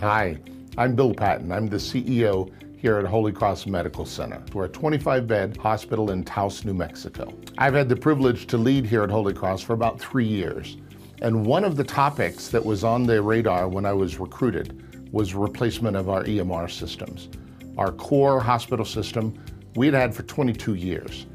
Hi, I'm Bill Patton. I'm the CEO here at Holy Cross Medical Center. We're a 25 bed hospital in Taos, New Mexico. I've had the privilege to lead here at Holy Cross for about three years. And one of the topics that was on the radar when I was recruited was replacement of our EMR systems. Our core hospital system we had had for 22 years.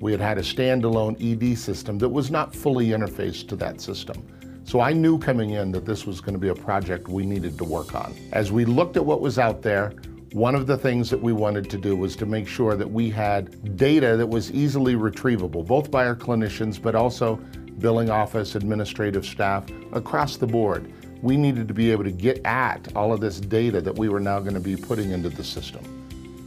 We had had a standalone ED system that was not fully interfaced to that system. So I knew coming in that this was going to be a project we needed to work on. As we looked at what was out there, one of the things that we wanted to do was to make sure that we had data that was easily retrievable, both by our clinicians, but also billing office, administrative staff, across the board. We needed to be able to get at all of this data that we were now going to be putting into the system.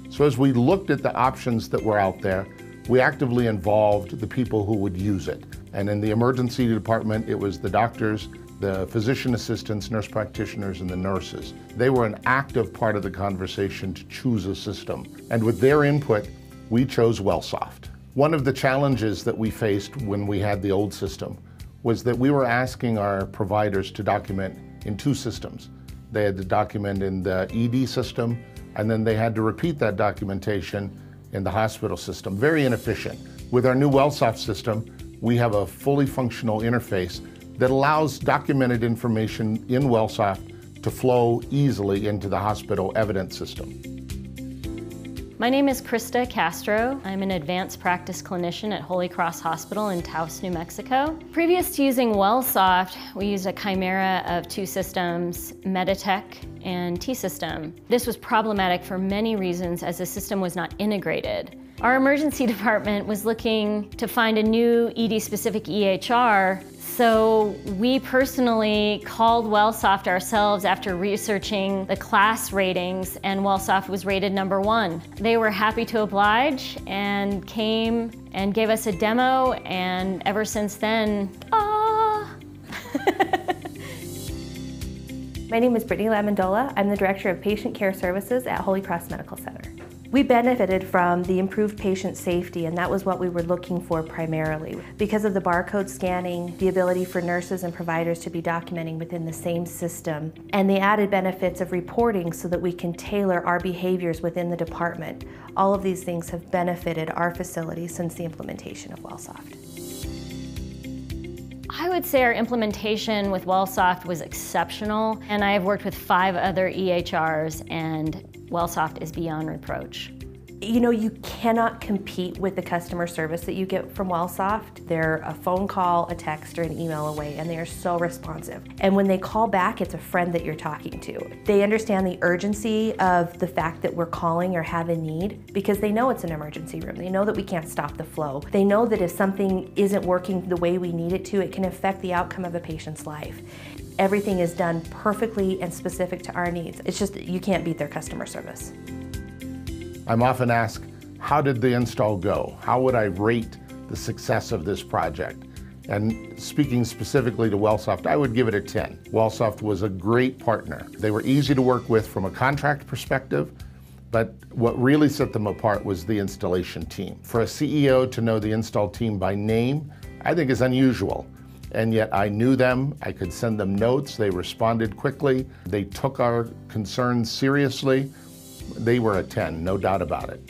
So as we looked at the options that were out there, we actively involved the people who would use it. And in the emergency department, it was the doctors, the physician assistants, nurse practitioners, and the nurses. They were an active part of the conversation to choose a system. And with their input, we chose Wellsoft. One of the challenges that we faced when we had the old system was that we were asking our providers to document in two systems. They had to document in the ED system, and then they had to repeat that documentation in the hospital system. Very inefficient. With our new Wellsoft system, we have a fully functional interface that allows documented information in Wellsoft to flow easily into the hospital evidence system. My name is Krista Castro. I'm an advanced practice clinician at Holy Cross Hospital in Taos, New Mexico. Previous to using Wellsoft, we used a chimera of two systems, Meditech and T-System. This was problematic for many reasons as the system was not integrated. Our emergency department was looking to find a new ED-specific EHR so we personally called Wellsoft ourselves after researching the KLAS ratings and Wellsoft was rated number one. They were happy to oblige and came and gave us a demo and ever since then, ah! My name is Brittany Lamandola. I'm the Director of Patient Care Services at Holy Cross Medical Center. We benefited from the improved patient safety, and that was what we were looking for primarily. Because of the barcode scanning, the ability for nurses and providers to be documenting within the same system, and the added benefits of reporting so that we can tailor our behaviors within the department. All of these things have benefited our facility since the implementation of Wellsoft. I would say our implementation with Wellsoft was exceptional, and I have worked with five other EHRs, and Wellsoft is beyond reproach. You know, you cannot compete with the customer service that you get from Wellsoft. They're a phone call, a text, or an email away, and they are so responsive. And when they call back, it's a friend that you're talking to. They understand the urgency of the fact that we're calling or have a need because they know it's an emergency room. They know that we can't stop the flow. They know that if something isn't working the way we need it to, it can affect the outcome of a patient's life everything is done perfectly and specific to our needs. It's just you can't beat their customer service. I'm often asked, how did the install go? How would I rate the success of this project? And speaking specifically to Wellsoft, I would give it a 10. Wellsoft was a great partner. They were easy to work with from a contract perspective, but what really set them apart was the installation team. For a CEO to know the install team by name, I think is unusual. And yet I knew them, I could send them notes, they responded quickly, they took our concerns seriously, they were a 10, no doubt about it.